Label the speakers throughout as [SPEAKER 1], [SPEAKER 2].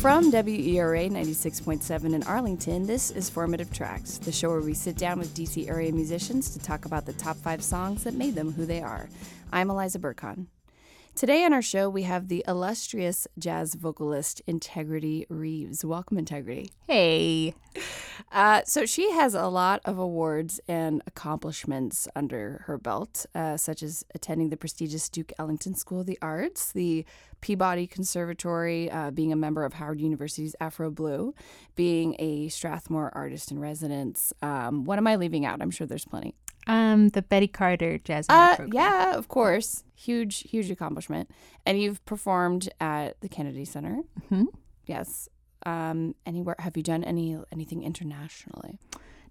[SPEAKER 1] From WERA 96.7 in Arlington, this is Formative Tracks, the show where we sit down with DC area musicians to talk about the top five songs that made them who they are. I'm Eliza Burkhan. Today on our show, we have the illustrious jazz vocalist Integriti Reeves. Welcome, Integrity.
[SPEAKER 2] Hey.
[SPEAKER 1] Uh, so she has a lot of awards and accomplishments under her belt, uh, such as attending the prestigious Duke Ellington School of the Arts, the Peabody Conservatory, uh, being a member of Howard University's Afro Blue, being a Strathmore artist in residence. Um, what am I leaving out? I'm sure there's plenty.
[SPEAKER 2] Um, the Betty Carter Jazz
[SPEAKER 1] Uh,
[SPEAKER 2] program.
[SPEAKER 1] yeah, of course. Huge, huge accomplishment. And you've performed at the Kennedy Center.
[SPEAKER 2] Mhm.
[SPEAKER 1] Yes. Um, anywhere have you done any anything internationally?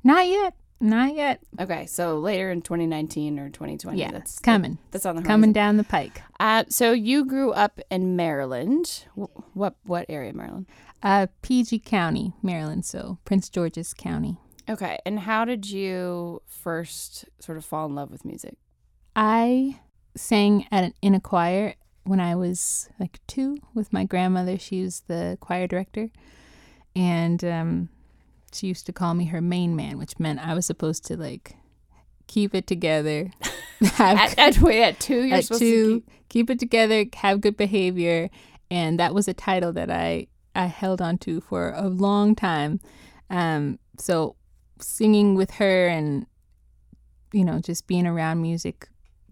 [SPEAKER 2] Not yet. Not yet.
[SPEAKER 1] Okay, so later in 2019 or 2020.
[SPEAKER 2] Yeah,
[SPEAKER 1] that's
[SPEAKER 2] coming.
[SPEAKER 1] That's on the
[SPEAKER 2] Coming down the pike.
[SPEAKER 1] Uh, so you grew up in Maryland. What what area of Maryland?
[SPEAKER 2] Uh, PG County, Maryland. So Prince George's County.
[SPEAKER 1] Okay, and how did you first sort of fall in love with music?
[SPEAKER 2] I sang at an, in a choir when I was like two with my grandmother. She was the choir director, and um, she used to call me her main man, which meant I was supposed to like keep it together. have
[SPEAKER 1] At, at wait, at two, you're
[SPEAKER 2] at
[SPEAKER 1] supposed
[SPEAKER 2] two,
[SPEAKER 1] to keep,
[SPEAKER 2] keep it together, have good behavior, and that was a title that I I held on to for a long time. Um, so singing with her and you know just being around music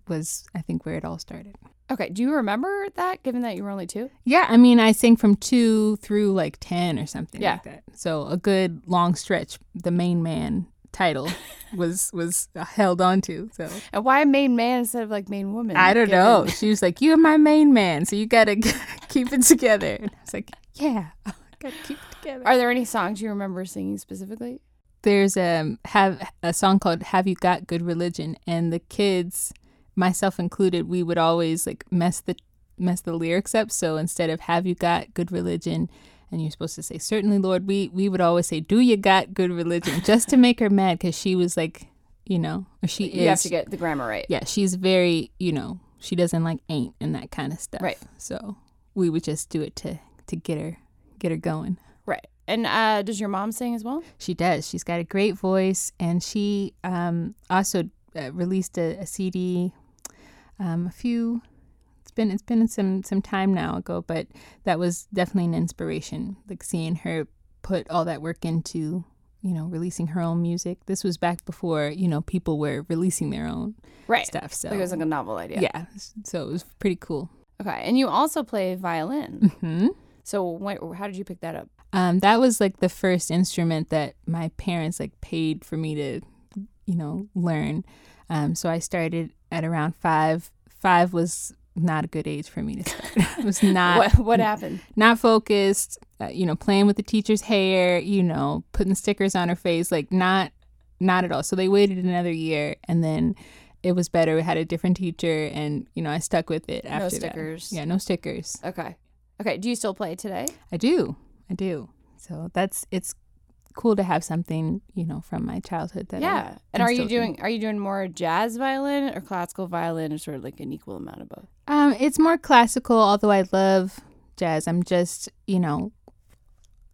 [SPEAKER 2] was I think where it all started.
[SPEAKER 1] Okay, do you remember that? Given that you were only two.
[SPEAKER 2] Yeah, I mean I sang from two through like ten or something
[SPEAKER 1] Yeah.
[SPEAKER 2] like that. So a good long stretch. The main man title was was held on to. So
[SPEAKER 1] And why main man instead of like main woman?
[SPEAKER 2] I don't
[SPEAKER 1] given-
[SPEAKER 2] know. She was like, "You're my main man, so you gotta keep it together." And I was like, "Yeah, gotta keep it together."
[SPEAKER 1] Are there any songs you remember singing specifically?
[SPEAKER 2] There's um have a song called "Have You Got Good Religion," and the kids, myself included, we would always like mess the mess the lyrics up. So instead of "Have you got good religion," and you're supposed to say "Certainly, Lord," we we would always say "Do you got good religion?" just to make her mad because she was like, you know, or she
[SPEAKER 1] You
[SPEAKER 2] is
[SPEAKER 1] have to get the grammar right.
[SPEAKER 2] yeah, she's very, you know, she doesn't like ain't and that kind of stuff.
[SPEAKER 1] Right.
[SPEAKER 2] So we would just do it to to get her get her going.
[SPEAKER 1] Right. And uh, does your mom sing as well?
[SPEAKER 2] She does. She's got a great voice, and she um, also uh, released a, a CD um, a few. It's been it's been some some time now ago, but that was definitely an inspiration. Like seeing her put all that work into you know releasing her own music. This was back before you know people were releasing their own
[SPEAKER 1] Right.
[SPEAKER 2] stuff. So
[SPEAKER 1] Like it was like a novel idea.
[SPEAKER 2] yeah. so it was pretty cool.
[SPEAKER 1] Okay. And you also play violin.
[SPEAKER 2] hmm
[SPEAKER 1] So when, how did you pick that up?
[SPEAKER 2] Um, that was like the first instrument that my parents like paid for me to, you know, learn. Um, so I started at around five. Five was not a good age for me to start. it was not
[SPEAKER 1] what what happened?
[SPEAKER 2] not focused. Uh, you know, playing with the teacher's hair. You know, putting stickers on her face. Like not not at all. So they waited another year, and then it was better. We had a different teacher, and you know, I stuck with it after
[SPEAKER 1] no
[SPEAKER 2] that.
[SPEAKER 1] stickers.
[SPEAKER 2] Yeah, no stickers.
[SPEAKER 1] Okay. Okay. Do you still play today?
[SPEAKER 2] I do. I do. So that's it's cool to have something, you know, from my childhood that I
[SPEAKER 1] yeah.
[SPEAKER 2] can
[SPEAKER 1] And are you doing are you doing more jazz violin or classical violin or sort of like an equal amount of both?
[SPEAKER 2] Um it's more classical, although I love jazz. I'm just, you know,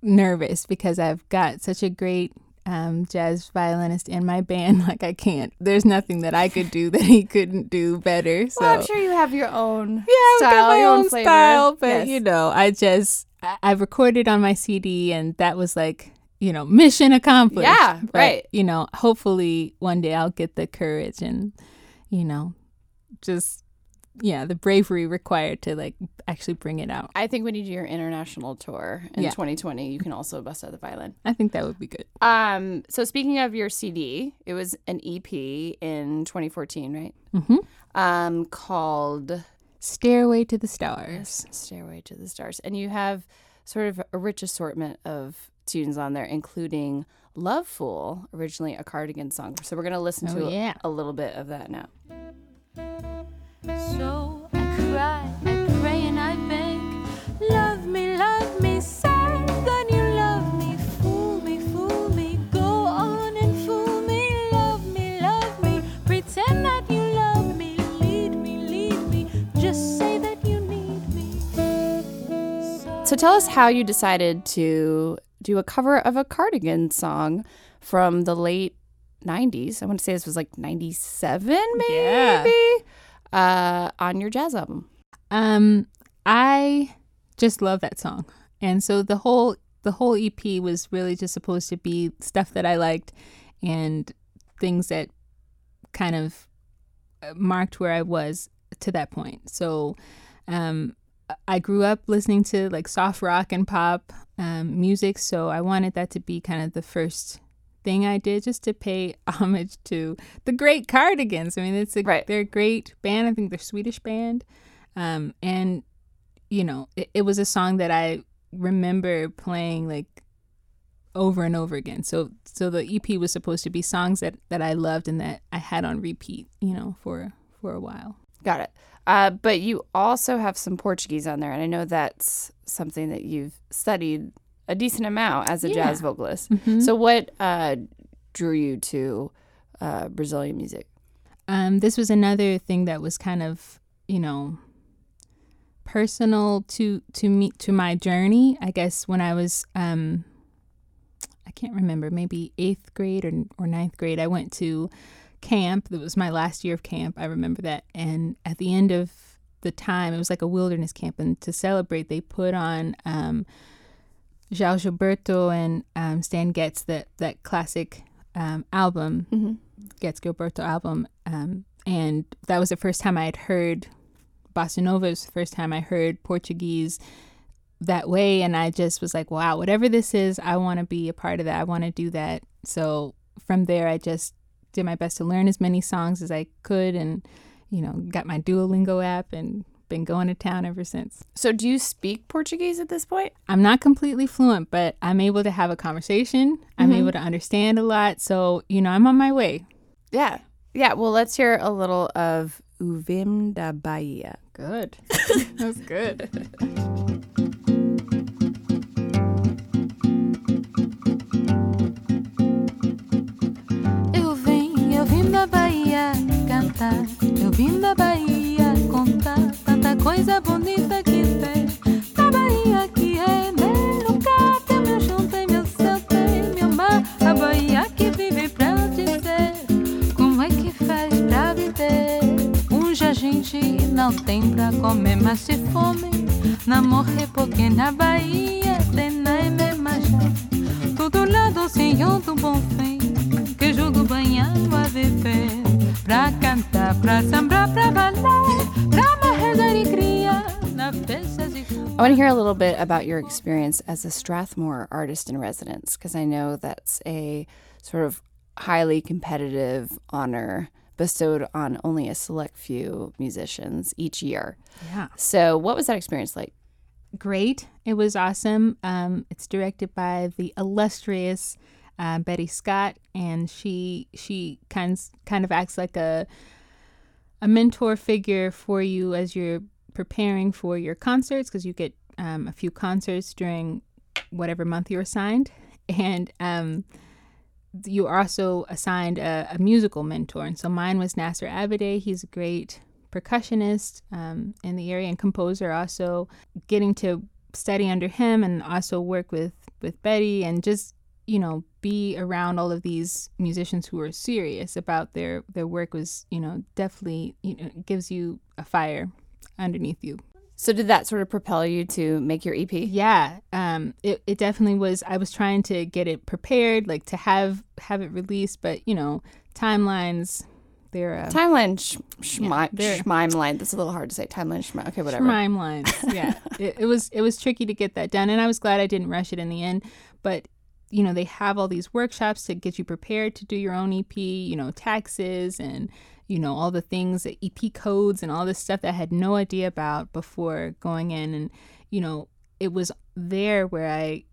[SPEAKER 2] nervous because I've got such a great um, jazz violinist in my band. Like I can't. There's nothing that I could do that he couldn't do better. So
[SPEAKER 1] Well, I'm sure you have your own
[SPEAKER 2] yeah, I've
[SPEAKER 1] style,
[SPEAKER 2] got my own
[SPEAKER 1] flavor.
[SPEAKER 2] style, but
[SPEAKER 1] Yes.
[SPEAKER 2] you know, I just I, I recorded on my CD, and that was like you know mission accomplished.
[SPEAKER 1] Yeah,
[SPEAKER 2] But,
[SPEAKER 1] right.
[SPEAKER 2] You know, hopefully one day I'll get the courage and you know, just yeah, the bravery required to like actually bring it out.
[SPEAKER 1] I think when you do your international tour in
[SPEAKER 2] Yeah.
[SPEAKER 1] 2020, you can also bust out the violin.
[SPEAKER 2] I think that would be good.
[SPEAKER 1] Um, so speaking of your CD, it was an EP in 2014, right?
[SPEAKER 2] Mm-hmm.
[SPEAKER 1] Um, called
[SPEAKER 2] Stairway to the Stars.
[SPEAKER 1] Stairway to the Stars, and you have sort of a rich assortment of tunes on there, including "Lovefool," originally a Cardigan song. So we're gonna listen
[SPEAKER 2] Oh,
[SPEAKER 1] to a- a little bit of that now.
[SPEAKER 3] So I cry, I pray, and I beg. Love me, love me, say that you love me. Fool me, fool me, go on and fool me. Love me, love me, pretend that you love me. Lead me, lead me, just say that you need me. So
[SPEAKER 1] So tell us how you decided to do a cover of a Cardigan song from the late 90s. I want to say this was like 97 maybe
[SPEAKER 2] Yeah.
[SPEAKER 1] uh, on your jazz album.
[SPEAKER 2] Um, I just love that song, and so the whole the whole EP was really just supposed to be stuff that I liked and things that kind of uh, marked where I was to that point. So, um, I grew up listening to like soft rock and pop um, music, so I wanted that to be kind of the first thing I did just to pay homage to the great Cardigans. I mean, it's a
[SPEAKER 1] Right.
[SPEAKER 2] they're a great band. I think they're a Swedish band, um, and you know, it, it was a song that I remember playing like over and over again. So so the EP was supposed to be songs that that I loved and that I had on repeat, you know, for for a while.
[SPEAKER 1] Got it. Uh, but you also have some Portuguese on there, and I know that's something that you've studied a decent amount as a
[SPEAKER 2] Yeah.
[SPEAKER 1] jazz vocalist.
[SPEAKER 2] Mhm.
[SPEAKER 1] So, what uh, drew you to uh, Brazilian music?
[SPEAKER 2] um, this was another thing that was kind of you know personal to to me to my journey i guess when i was um i can't remember maybe eighth grade or, or ninth grade i went to camp that was my last year of camp i remember that and at the end of the time it was like a wilderness camp and to celebrate they put on um João Gilberto and um, Stan Getz that that classic um, album
[SPEAKER 1] Mm-hmm.
[SPEAKER 2] Getz Gilberto album, um, and that was the first time I had heard bossa nova. It was the first time I heard Portuguese that way, and I just was like, "Wow, whatever this is, I want to be a part of that. I want to do that." So from there, I just did my best to learn as many songs as I could, and you know, got my Duolingo app and been going to town ever since.
[SPEAKER 1] So, do you speak Portuguese at this point?
[SPEAKER 2] I'm not completely fluent, but I'm able to have a conversation. I'm
[SPEAKER 1] Mhm.
[SPEAKER 2] able to understand a lot. So, you know, I'm on my way.
[SPEAKER 1] Yeah. Yeah. Well, let's hear a little of Eu Vim da Bahia.
[SPEAKER 2] Good. that was good.
[SPEAKER 3] da Bahia cantar. Eu vim da Bahia contar tanta coisa bonita que tem. Da Bahia que é meu lugar, tem meu chão, tem meu céu, tem meu mar. A Bahia que vive pra dizer como é que faz pra viver. Hoje a gente não tem pra comer, mas se fome não morre porque na Bahia tem nem mais Todo lado senhor do bom fim Pra cantar, pra sambrar, pra valer Pra marregar e criar Na festa de
[SPEAKER 1] I want to hear a little bit about your experience as a Strathmore artist in residence, because I know that's a sort of highly competitive honor bestowed on only a select few musicians each year.
[SPEAKER 2] Yeah.
[SPEAKER 1] So, what was that experience like?
[SPEAKER 2] Great. It was awesome. Um, it's directed by the illustrious uh, Betty Scott, and she she kind kind of acts like a a mentor figure for you as you're preparing for your concerts because you get um, a few concerts during whatever month you're assigned, and um, you are also assigned a, a musical mentor. And so mine was Nasar Abadey. He's a great percussionist um, in the area and composer. Also, getting to study under him and also work with with Betty and just you know be around all of these musicians who are serious about their their work was you know definitely you know gives you a fire underneath you
[SPEAKER 1] So, did that sort of propel you to make your EP?
[SPEAKER 2] yeah um it, it definitely was i was trying to get it prepared like to have have it released but you know timelines they're uh,
[SPEAKER 1] Timeline, sh- shmi-
[SPEAKER 2] there.
[SPEAKER 1] schmimeline. That's a little hard to say. Timeline, shmi- okay, whatever.
[SPEAKER 2] timelines yeah it, it was it was tricky to get that done and i was glad i didn't rush it in the end but you know they have all these workshops to get you prepared to do your own ep you know taxes and you know all the things ep codes and all this stuff that i had no idea about before going in. And you know it was there where i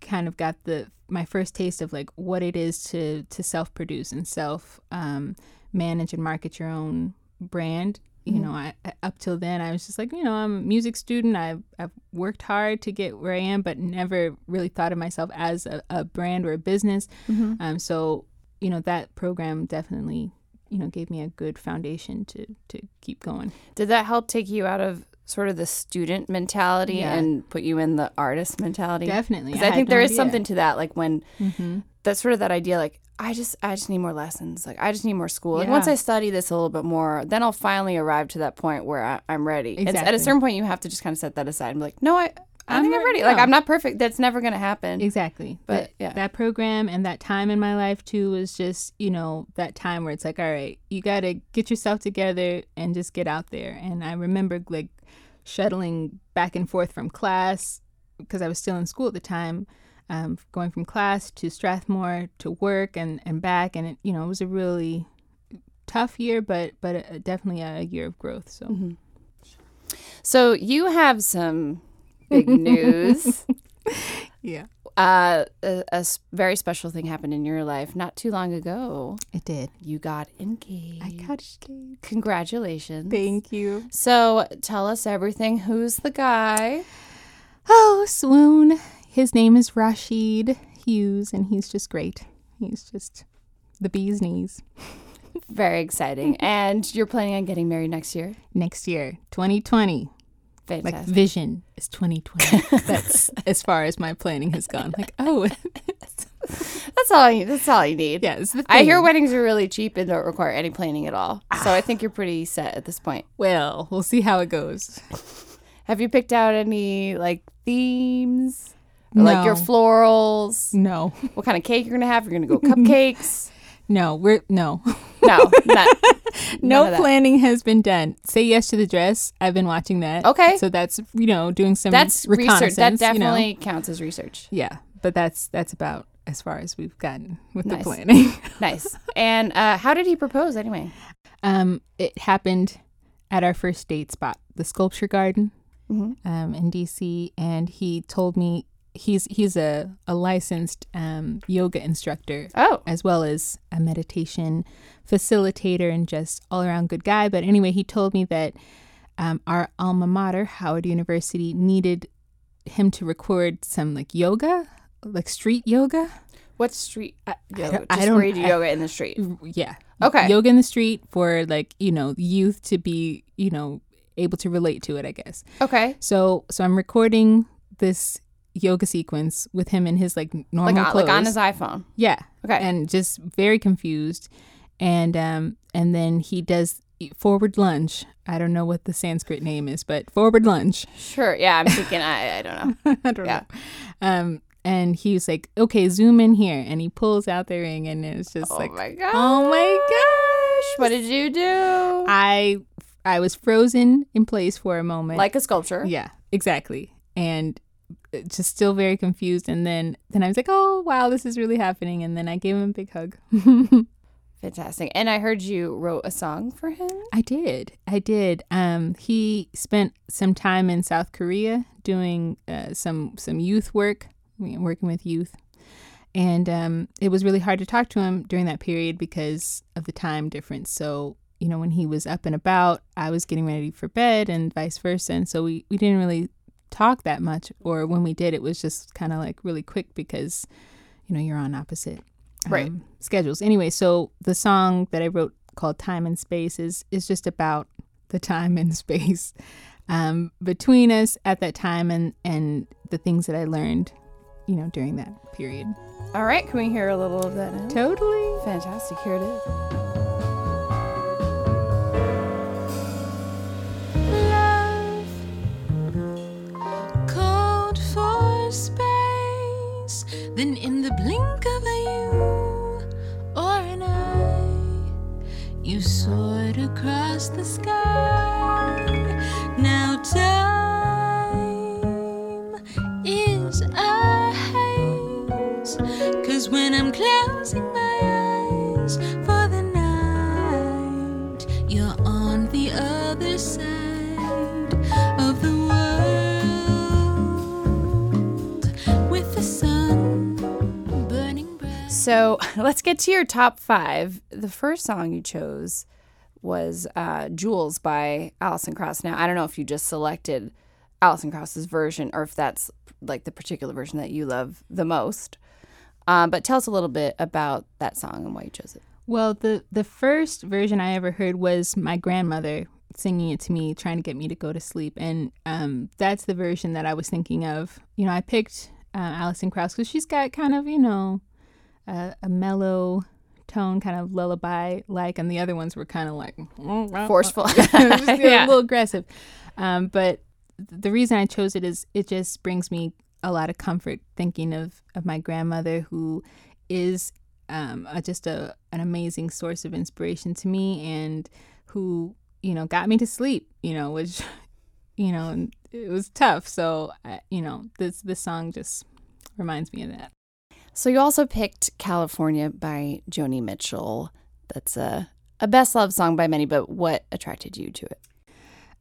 [SPEAKER 2] kind of got the my first taste of like what it is to to self produce and self um, manage and market your own brand you know I, I- up till then i was just like you know i'm a music student i've, I've worked hard to get where i am but never really thought of myself as a, a brand or a business
[SPEAKER 1] Mhm.
[SPEAKER 2] um, so you know that program definitely you know gave me a good foundation to to keep going
[SPEAKER 1] Did that help take you out of sort of the student mentality
[SPEAKER 2] Yeah.
[SPEAKER 1] and put you in the artist mentality?
[SPEAKER 2] Definitely.
[SPEAKER 1] Because I,
[SPEAKER 2] had
[SPEAKER 1] think
[SPEAKER 2] no
[SPEAKER 1] there is
[SPEAKER 2] idea.
[SPEAKER 1] something to that. Like when
[SPEAKER 2] Mm-hmm.
[SPEAKER 1] that's sort of that idea, like I just I just need more lessons. Like I just need more school. Like once I study this a little bit more, then I'll finally arrive to that point where I, I'm ready. And s- at a certain point, you have to just kind of set that aside and be like, no, I I
[SPEAKER 2] I'm
[SPEAKER 1] think I'm
[SPEAKER 2] re-
[SPEAKER 1] ready. Like. I'm not perfect. That's never gonna happen.
[SPEAKER 2] Exactly.
[SPEAKER 1] But,
[SPEAKER 2] That-
[SPEAKER 1] yeah.
[SPEAKER 2] that program and that time in my life too was just, you know, that time where it's like, all right, you got to get yourself together and just get out there. And I remember like shuttling back and forth from class because I was still in school at the time, um, going from class to Strathmore to work and, and back. And, it, you know, it was a really tough year, but, but uh definitely a year of growth. So,
[SPEAKER 1] Mm-hmm. So you have some big news.
[SPEAKER 2] yeah,
[SPEAKER 1] Uh, a, a very special thing happened in your life not too long ago.
[SPEAKER 2] it did.
[SPEAKER 1] You got engaged.
[SPEAKER 2] I got engaged.
[SPEAKER 1] Congratulations.
[SPEAKER 2] Thank you.
[SPEAKER 1] So tell us everything. Who's the guy?
[SPEAKER 2] Oh, swoon. His name is Rashid Hughes, and he's just great. He's just the bee's knees.
[SPEAKER 1] Very exciting. and you're planning on getting married next year?
[SPEAKER 2] Next year, 2020. Like
[SPEAKER 1] Fantastic.
[SPEAKER 2] vision is 2020. That's as far as my planning has gone. Like, oh,
[SPEAKER 1] that's all. You, that's all you need.
[SPEAKER 2] yeah,
[SPEAKER 1] I hear weddings are really cheap and don't require any planning at all. So I ah. think you're pretty set at this point.
[SPEAKER 2] Well, we'll see how it goes.
[SPEAKER 1] Have you picked out any like themes? Or, Like your florals?
[SPEAKER 2] No,
[SPEAKER 1] What kind of cake you're gonna have? You're gonna go cupcakes?
[SPEAKER 2] no, we're no,
[SPEAKER 1] No, not,
[SPEAKER 2] no planning has been done. Say yes to the dress. I've been watching that.
[SPEAKER 1] Okay.
[SPEAKER 2] so that's you know doing some
[SPEAKER 1] That's research. That
[SPEAKER 2] you know.
[SPEAKER 1] definitely counts as research.
[SPEAKER 2] Yeah, but that's that's about as far as we've gotten with
[SPEAKER 1] Nice.
[SPEAKER 2] the planning.
[SPEAKER 1] Nice. and uh, how did he propose anyway?
[SPEAKER 2] um, it happened at our first date spot, the Sculpture Garden,
[SPEAKER 1] Mhm.
[SPEAKER 2] um, in DC, and he told me he's he's a a licensed um, yoga instructor
[SPEAKER 1] Oh,
[SPEAKER 2] as well as a meditation facilitator and just all around good guy. But anyway, he told me that um, our alma mater, Howard University, needed him to record some like yoga, like street yoga.
[SPEAKER 1] what street uh, yoga?
[SPEAKER 2] don't- I don't- I-
[SPEAKER 1] yoga in the street.
[SPEAKER 2] Yeah.
[SPEAKER 1] Okay.
[SPEAKER 2] Yoga in the street for like, you know, youth to be, you know, able to relate to it, I guess.
[SPEAKER 1] Okay.
[SPEAKER 2] So so I'm recording this yoga sequence with him in his like normal
[SPEAKER 1] Like on,
[SPEAKER 2] clothes.
[SPEAKER 1] like on his iPhone.
[SPEAKER 2] yeah.
[SPEAKER 1] Okay.
[SPEAKER 2] And just very confused. And um and then he does forward lunge. I don't know what the Sanskrit name is, but forward lunge.
[SPEAKER 1] Sure. Yeah, I'm thinking. I I don't know.
[SPEAKER 2] I don't
[SPEAKER 1] Yeah.
[SPEAKER 2] know. Um and he was like, "Okay, zoom in here." And he pulls out the ring and it's just
[SPEAKER 1] Oh
[SPEAKER 2] like
[SPEAKER 1] my gosh.
[SPEAKER 2] Oh my gosh.
[SPEAKER 1] What did you do?
[SPEAKER 2] I I was frozen in place for a moment.
[SPEAKER 1] like a sculpture.
[SPEAKER 2] yeah, exactly. And uh, just still very confused and then then I was like, "Oh, wow, this is really happening." And then I gave him a big hug.
[SPEAKER 1] Fantastic. And I heard you wrote a song for him.
[SPEAKER 2] I did. I did. Um he spent some time in South Korea doing uh, some some youth work, working with youth. And um, it was really hard to talk to him during that period because of the time difference. So, you know, when he was up and about, I was getting ready for bed and vice versa. And so we, we didn't really talk that much. Or when we did, it was just kind of like really quick because, you know, you're on opposite
[SPEAKER 1] Right.
[SPEAKER 2] um, schedules. Anyway, so the song that I wrote called Time and Space is, is just about the time and space um, between us at that time and, and the things that I learned, you know, during that period.
[SPEAKER 1] All right. Can we hear a little of that now?
[SPEAKER 2] Totally.
[SPEAKER 1] Fantastic. Here it is. So let's get to your top five. The first song you chose was uh, by Alison Krauss. Now, I don't know if you just selected Alison Krauss's version or if that's like the particular version that you love the most. Um, but tell us a little bit about that song and why you chose it.
[SPEAKER 2] Well, the the first version I ever heard was my grandmother singing it to me, trying to get me to go to sleep. And um, that's the version that I was thinking of. You know, I picked uh, Alison Krauss because she's got kind of, you know, a, a mellow tone, kind of lullaby like, and the other ones were kind of like
[SPEAKER 1] Forceful.
[SPEAKER 2] Just a
[SPEAKER 1] Yeah.
[SPEAKER 2] little aggressive. Um, but the reason I chose it is it just brings me a lot of comfort thinking of, of my grandmother who is um, a, just a an amazing source of inspiration to me and who you know got me to sleep you know which you know it was tough so I, you know this this song just reminds me of that
[SPEAKER 1] So you also picked California by Joni Mitchell. That's a a best loved song by many, but what attracted you to it?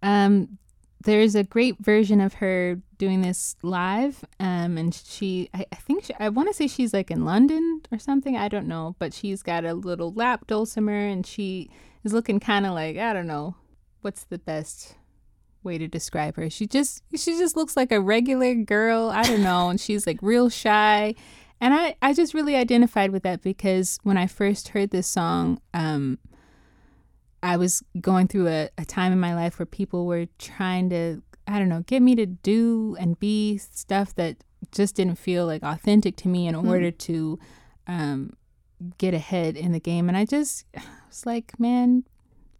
[SPEAKER 2] Um, there's a great version of her doing this live. Um, and she, I, I think, she, I want to say she's like in London or something. I don't know, but she's got a little lap dulcimer, and she is looking kind of like I don't know, what's the best way to describe her? She just, she just looks like a regular girl. I don't know, and she's like real shy. And I, I just really identified with that because when I first heard this song, um, I was going through a, a time in my life where people were trying to, I don't know, get me to do and be stuff that just didn't feel like authentic to me in order to um, get ahead in the game. And I just I was like, man,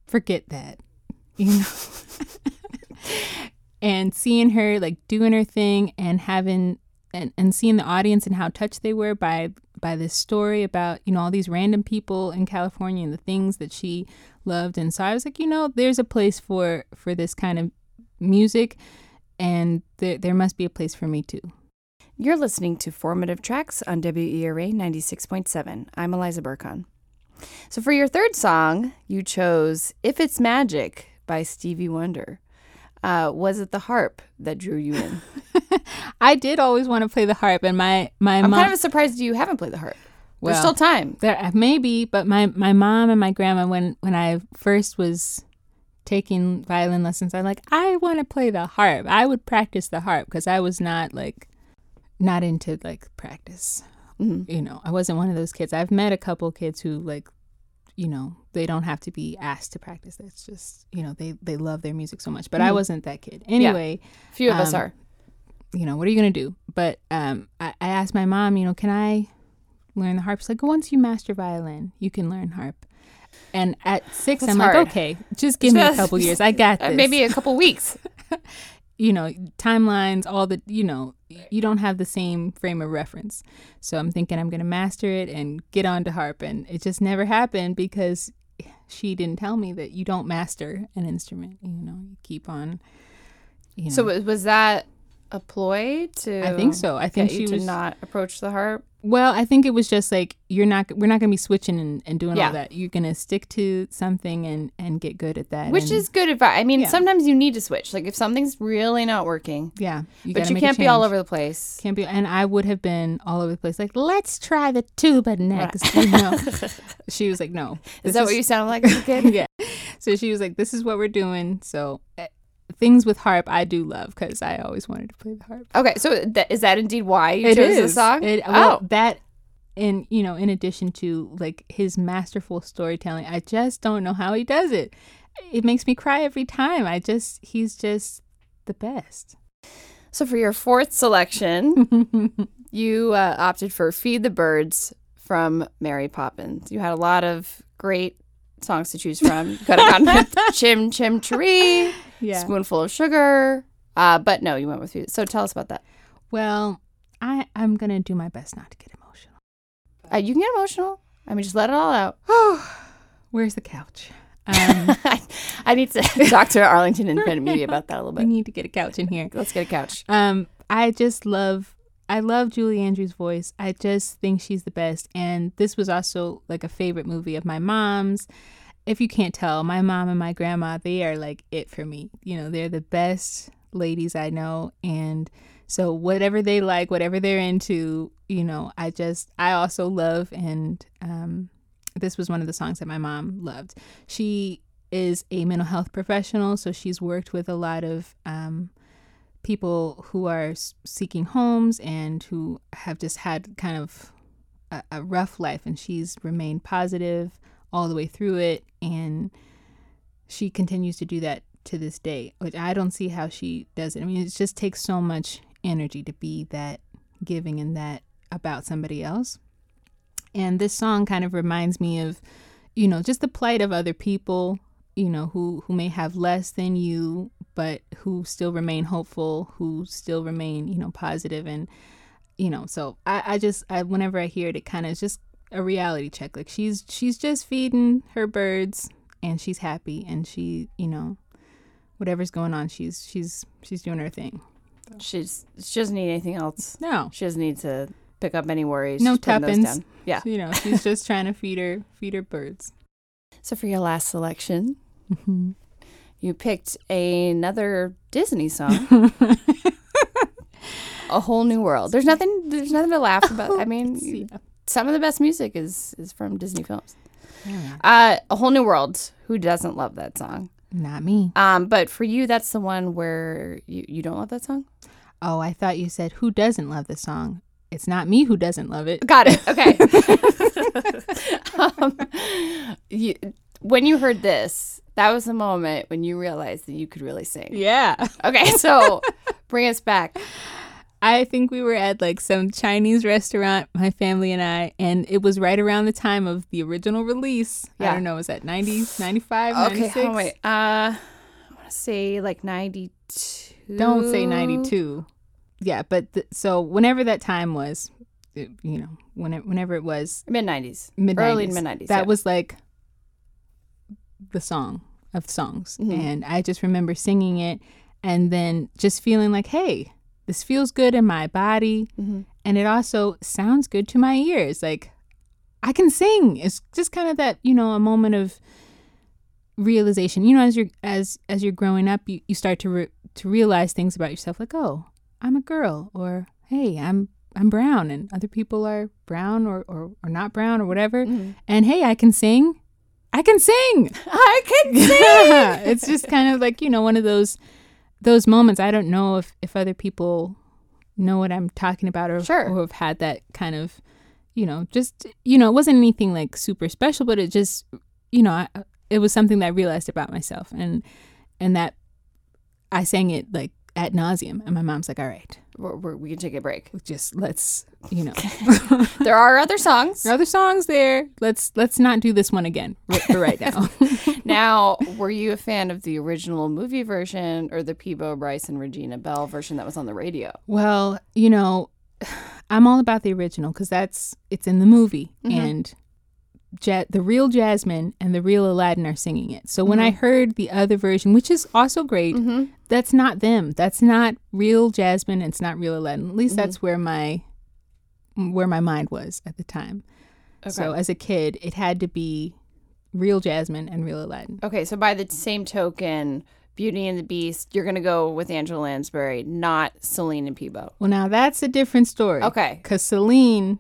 [SPEAKER 2] forget that, you know? and seeing her like doing her thing and having and, and seeing the audience and how touched they were by by this story about you know all these random people in California and the things that she loved and so I was like you know there's a place for for this kind of music and there there must be a place for me too
[SPEAKER 1] You're listening to Formative Tracks on WERA 96.7. I'm Eliza Burkon. So for your third song, you chose If It's Magic by Stevie Wonder. Uh, was it the harp that drew you in?
[SPEAKER 2] I did always want to play the harp and my my
[SPEAKER 1] I'm
[SPEAKER 2] mom
[SPEAKER 1] kind of surprised you haven't played the harp. There's still time.
[SPEAKER 2] There maybe, but my my mom and my grandma when when I first was taking violin lessons, I'm like, I want to play the harp. I would practice the harp because I was not like not into like practice.
[SPEAKER 1] Mhm.
[SPEAKER 2] You know, I wasn't one of those kids. I've met a couple kids who like you know, they don't have to be asked to practice. It's just, you know, they they love their music so much. But I
[SPEAKER 1] Mhm.
[SPEAKER 2] wasn't that kid. Anyway,
[SPEAKER 1] Few of us
[SPEAKER 2] Um,
[SPEAKER 1] are.
[SPEAKER 2] You know, what are you going to do? But um, I, I asked my mom, you know, can I learn the harp? She's like, once you master violin, you can learn harp. And at six,
[SPEAKER 1] That's
[SPEAKER 2] I'm
[SPEAKER 1] hard.
[SPEAKER 2] like, okay, just give me a couple years. I got
[SPEAKER 1] Uh,
[SPEAKER 2] this.
[SPEAKER 1] Maybe a couple weeks.
[SPEAKER 2] you know, timelines, all the, you know, you don't have the same frame of reference. So I'm thinking I'm going to master it and get on to harp. And it just never happened because she didn't tell me that you don't master an instrument. You know, you keep on. You know.
[SPEAKER 1] So was that a ploy to?
[SPEAKER 2] I think so. I think
[SPEAKER 1] you
[SPEAKER 2] she was
[SPEAKER 1] not approach the harp.
[SPEAKER 2] Well, I think it was just like you're not we're not going to be switching and, and doing
[SPEAKER 1] Yeah.
[SPEAKER 2] all that. You're going to stick to something and and get good at that.
[SPEAKER 1] Which
[SPEAKER 2] and-
[SPEAKER 1] is good advice. I mean,
[SPEAKER 2] Yeah.
[SPEAKER 1] sometimes you need to switch. Like if something's really not working,
[SPEAKER 2] yeah,
[SPEAKER 1] but you can't be all over the place.
[SPEAKER 2] Can't be and I would have been all over the place like let's try the tuba next, you know. she was like, "No."
[SPEAKER 1] Is that what you sound like as a kid?
[SPEAKER 2] yeah. So she was like, "This is what we're doing." So uh, things with harp I do love cuz I always wanted to play the harp.
[SPEAKER 1] Okay, so th- is that indeed why you
[SPEAKER 2] It
[SPEAKER 1] chose
[SPEAKER 2] is
[SPEAKER 1] the song?
[SPEAKER 2] It, well,
[SPEAKER 1] oh,
[SPEAKER 2] that and you know, in addition to like his masterful storytelling, I just don't know how he does it. It makes me cry every time. I just he's just the best.
[SPEAKER 1] so for your fourth selection, you uh, opted for "Feed the Birds" from Mary Poppins. You had a lot of great songs to choose from. You could have gone with "Chim Chim Cheree,"
[SPEAKER 2] yeah.
[SPEAKER 1] "Spoonful of Sugar," uh, but no, you went with "Feed." So tell us about that.
[SPEAKER 2] Well, I I'm gonna do my best not to get emotional.
[SPEAKER 1] Uh, you can get emotional. I mean, just let it all out.
[SPEAKER 2] Where's the couch? Um,
[SPEAKER 1] I, I need to talk to Arlington and Independent Media about that a little bit.
[SPEAKER 2] we need to get a couch in here.
[SPEAKER 1] Let's get a couch.
[SPEAKER 2] Um, I just love I love Julie Andrews' voice. I just think she's the best. And this was also like a favorite movie of my mom's. If you can't tell, my mom and my grandma, they are like it for me. You know, they're the best ladies I know. And so whatever they like, whatever they're into, you know, I just I also love and um this was one of the songs that my mom loved. She is a mental health professional, so she's worked with a lot of um people who are seeking homes and who have just had kind of a, a rough life and she's remained positive all the way through it and she continues to do that to this day, which I don't see how she does it. I mean, it just takes so much energy to be that giving and that about somebody else. And this song kind of reminds me of, you know, just the plight of other people, you know, who who may have less than you, but who still remain hopeful, who still remain, you know, positive and you know, so I, I just I whenever I hear it it kind of just a reality check. Like she's she's just feeding her birds and she's happy and she, you know, whatever's going on, she's she's she's doing her thing.
[SPEAKER 1] She's she doesn't need anything else.
[SPEAKER 2] No.
[SPEAKER 1] She doesn't need to pick up any worries.
[SPEAKER 2] No
[SPEAKER 1] She's putting those
[SPEAKER 2] tuppence.
[SPEAKER 1] Yeah.
[SPEAKER 2] You know, she's just trying to feed her feed her birds.
[SPEAKER 1] So for your last selection, mm-hmm. you picked another Disney song, "A Whole New World." There's nothing. There's nothing to laugh about. I mean,
[SPEAKER 2] Yeah.
[SPEAKER 1] Some of the best music is is from Disney films.
[SPEAKER 2] Yeah.
[SPEAKER 1] Uh, "A Whole New World." Who doesn't love that song?
[SPEAKER 2] Not me.
[SPEAKER 1] Um, but for you, that's the one where you, you don't love that song.
[SPEAKER 2] Oh, I thought you said who doesn't love the song. It's not me who doesn't love it.
[SPEAKER 1] Got it. Okay. um, you, when you heard this, that was the moment when you realized that you could really sing.
[SPEAKER 2] Yeah.
[SPEAKER 1] Okay, so bring us back.
[SPEAKER 2] I think we were at like some Chinese restaurant, my family and I, and it was right around the time of the original release.
[SPEAKER 1] Yeah.
[SPEAKER 2] I don't know, was that 90, 95,
[SPEAKER 1] Okay,
[SPEAKER 2] 96?
[SPEAKER 1] hold on, wait. Uh, I want to say like ninety-two.
[SPEAKER 2] Don't say 92. Yeah, but th- so whenever that time was, it- you know, whenever, whenever it was,
[SPEAKER 1] Mid nineties.
[SPEAKER 2] mid
[SPEAKER 1] Early mid nineties.
[SPEAKER 2] that was like the song of songs.
[SPEAKER 1] Mhm.
[SPEAKER 2] And I just remember singing it and then just feeling like, hey, this feels good in my body.
[SPEAKER 1] hmm
[SPEAKER 2] And it also sounds good to my ears. Like, I can sing. It's just kind of that, you know, a moment of realization. You know, as you're as as you're growing up, you, you start to re- to realize things about yourself, like, oh, I'm a girl, or hey, I'm I'm brown, and other people are brown or or, or not brown or whatever.
[SPEAKER 1] Mhm.
[SPEAKER 2] And hey, I can sing. I can sing.
[SPEAKER 1] I can sing.
[SPEAKER 2] It's just kind of like you know one of those those moments. I don't know if if other people know what I'm talking about or
[SPEAKER 1] Sure.
[SPEAKER 2] or have had that kind of you know just you know it wasn't anything like super special, but it just you know I, it was something that I realized about myself and and that I sang it like at nauseum, and my mom's like, "All right,
[SPEAKER 1] We're, we're, we can take a break.
[SPEAKER 2] just let's you know."
[SPEAKER 1] There are other songs.
[SPEAKER 2] There are other songs there. Let's let's not do this one again for right now.
[SPEAKER 1] Now, were you a fan of the original movie version or the Peabo Bryson and Regina Belle version that was on the radio?
[SPEAKER 2] Well, you know, I'm all about the original because that's it's in the movie,
[SPEAKER 1] Mhm.
[SPEAKER 2] and ja- the real Jasmine and the real Aladdin are singing it. So when I heard the other version, which is also great,
[SPEAKER 1] Mm-hmm.
[SPEAKER 2] that's not them. That's not real Jasmine. It's not real Aladdin. At least that's where my where my mind was at the time. So as a kid, it had to be real Jasmine and real Aladdin.
[SPEAKER 1] Okay, so by the same token, Beauty and the Beast, you're going to go with Angela Lansbury, not Celine and Peabo.
[SPEAKER 2] Well, now that's a different story.
[SPEAKER 1] Okay.
[SPEAKER 2] because Celine,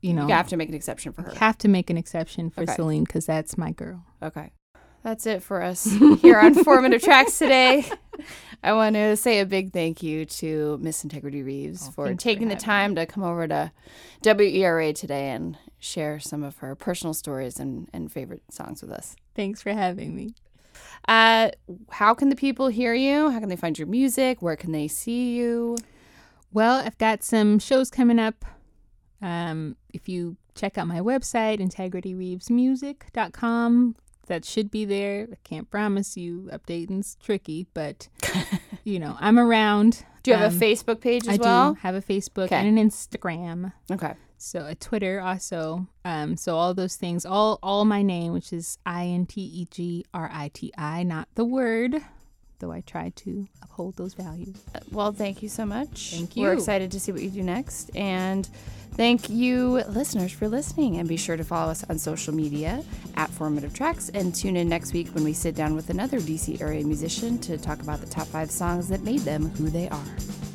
[SPEAKER 2] you know,
[SPEAKER 1] You have to make an exception for her.
[SPEAKER 2] have to make an exception for
[SPEAKER 1] Okay.
[SPEAKER 2] Celine because that's my girl.
[SPEAKER 1] Okay. That's it for us here on Formative Tracks today. I want to say a big thank you to Miss Integriti Reeves for
[SPEAKER 2] Oh, for
[SPEAKER 1] taking the
[SPEAKER 2] having
[SPEAKER 1] time to come over to WERA today and share some of her personal stories and, and favorite songs with us.
[SPEAKER 2] Thanks for having me.
[SPEAKER 1] Uh, how can the people hear you? How can they find your music? Where can they see you?
[SPEAKER 2] Well, I've got some shows coming up. Um, if you check out my website, integritireevesmusic.com, that should be there. I can't promise you updating's tricky, but you know, I'm around.
[SPEAKER 1] Do you have
[SPEAKER 2] Um,
[SPEAKER 1] a Facebook page as
[SPEAKER 2] I
[SPEAKER 1] well?
[SPEAKER 2] do have a Facebook
[SPEAKER 1] Okay.
[SPEAKER 2] and an Instagram.
[SPEAKER 1] Okay.
[SPEAKER 2] So a Twitter also. Um, so all those things, all all my name, which is I N T E G R I T I, not the word, though I try to uphold those values.
[SPEAKER 1] Well, thank you so much.
[SPEAKER 2] Thank you.
[SPEAKER 1] We're excited to see what you do next. And thank you, listeners, for listening. And be sure to follow us on social media at Formative Tracks. And tune in next week when we sit down with another DC area musician to talk about the top five songs that made them who they are.